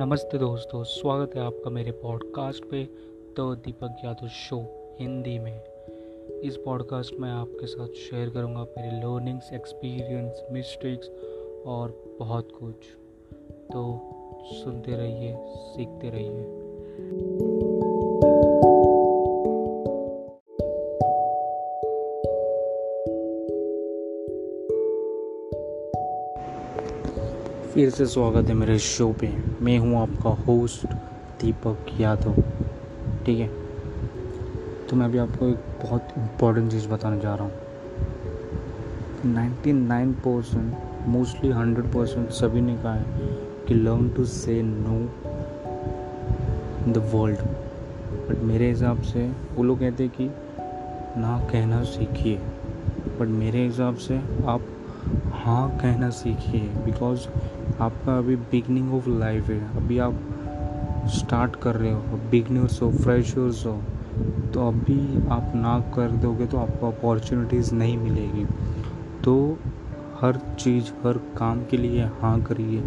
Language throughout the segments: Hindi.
नमस्ते दोस्तों, स्वागत है आपका मेरे पॉडकास्ट पे तो दीपक यादव शो हिंदी में। इस पॉडकास्ट में आपके साथ शेयर करूँगा मेरे लर्निंग्स एक्सपीरियंस मिस्टेक्स और बहुत कुछ। तो सुनते रहिए, सीखते रहिए। फिर से स्वागत है मेरे शो पे। मैं हूँ आपका होस्ट दीपक यादव। ठीक है? तो मैं अभी आपको एक बहुत इम्पोर्टेंट चीज़ बताने जा रहा हूँ। Ninety nine percent mostly hundred percent सभी ने कहा है कि learn to say no the world but मेरे हिसाब से वो लोग कहते हैं कि ना कहना सीखिए। बट मेरे हिसाब से आप हाँ कहना सीखिए। बिकॉज़ आपका अभी बिगनिंग ऑफ़ लाइफ है। अभी आप स्टार्ट कर रहे हो। बिगनर्स हो फ्रेशर्स हो। तो अभी आप ना कर दोगे तो आपको अपॉर्चुनिटीज़ नहीं मिलेगी। तो हर चीज़, हर काम के लिए हाँ करिए।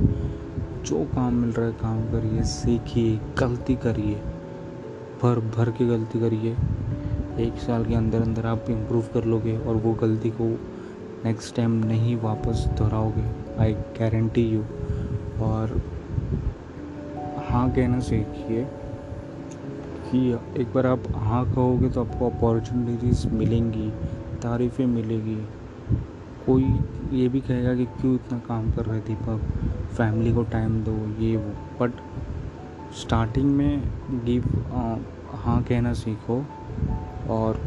जो काम मिल रहा है, काम करिए, सीखिए, गलती करिए। भर भर के गलती करिए। एक साल के अंदर अंदर आप इम्प्रूव कर लोगे और वो गलती को नेक्स्ट टाइम नहीं वापस दोहराओगे आई गारंटी यू और हाँ कहना सीखिए कि एक बार आप हाँ कहोगे तो आपको अपॉर्चुनिटीज़ मिलेंगी, तारीफ़ें मिलेगी। कोई ये भी कहेगा कि क्यों इतना काम कर रहे दीपक? फैमिली को टाइम दो, ये वो। बट स्टार्टिंग में गिव हाँ कहना सीखो और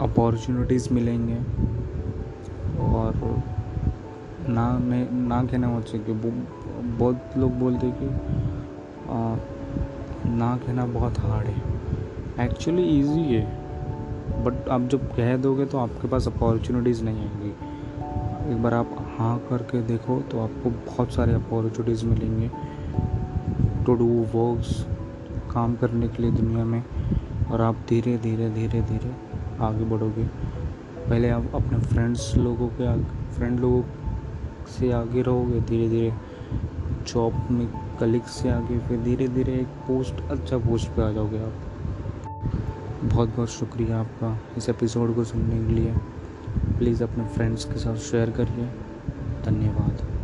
अपॉर्चुनिटीज़ मिलेंगे। और ना मैं ना कहना मत सीखिए बहुत लोग बोलते कि आ, ना कहना बहुत हार्ड है। एक्चुअली इजी है। बट आप जब कह दोगे तो आपके पास अपॉर्चुनिटीज़ नहीं आएँगी। एक बार आप हाँ करके देखो तो आपको बहुत सारे अपॉर्चुनिटीज़ मिलेंगे। टू डू वर्क्स काम करने के लिए दुनिया में। और आप धीरे धीरे धीरे धीरे आगे बढ़ोगे। पहले आप अपने फ्रेंड्स लोगों के आगे फ्रेंड लोगों से आगे रहोगे धीरे धीरे जॉब में कलीग से आगे फिर धीरे धीरे एक पोस्ट अच्छा पोस्ट पे आ जाओगे आप। बहुत बहुत शुक्रिया आपका इस एपिसोड को सुनने के लिए। प्लीज़ अपने फ्रेंड्स के साथ शेयर करिए। धन्यवाद।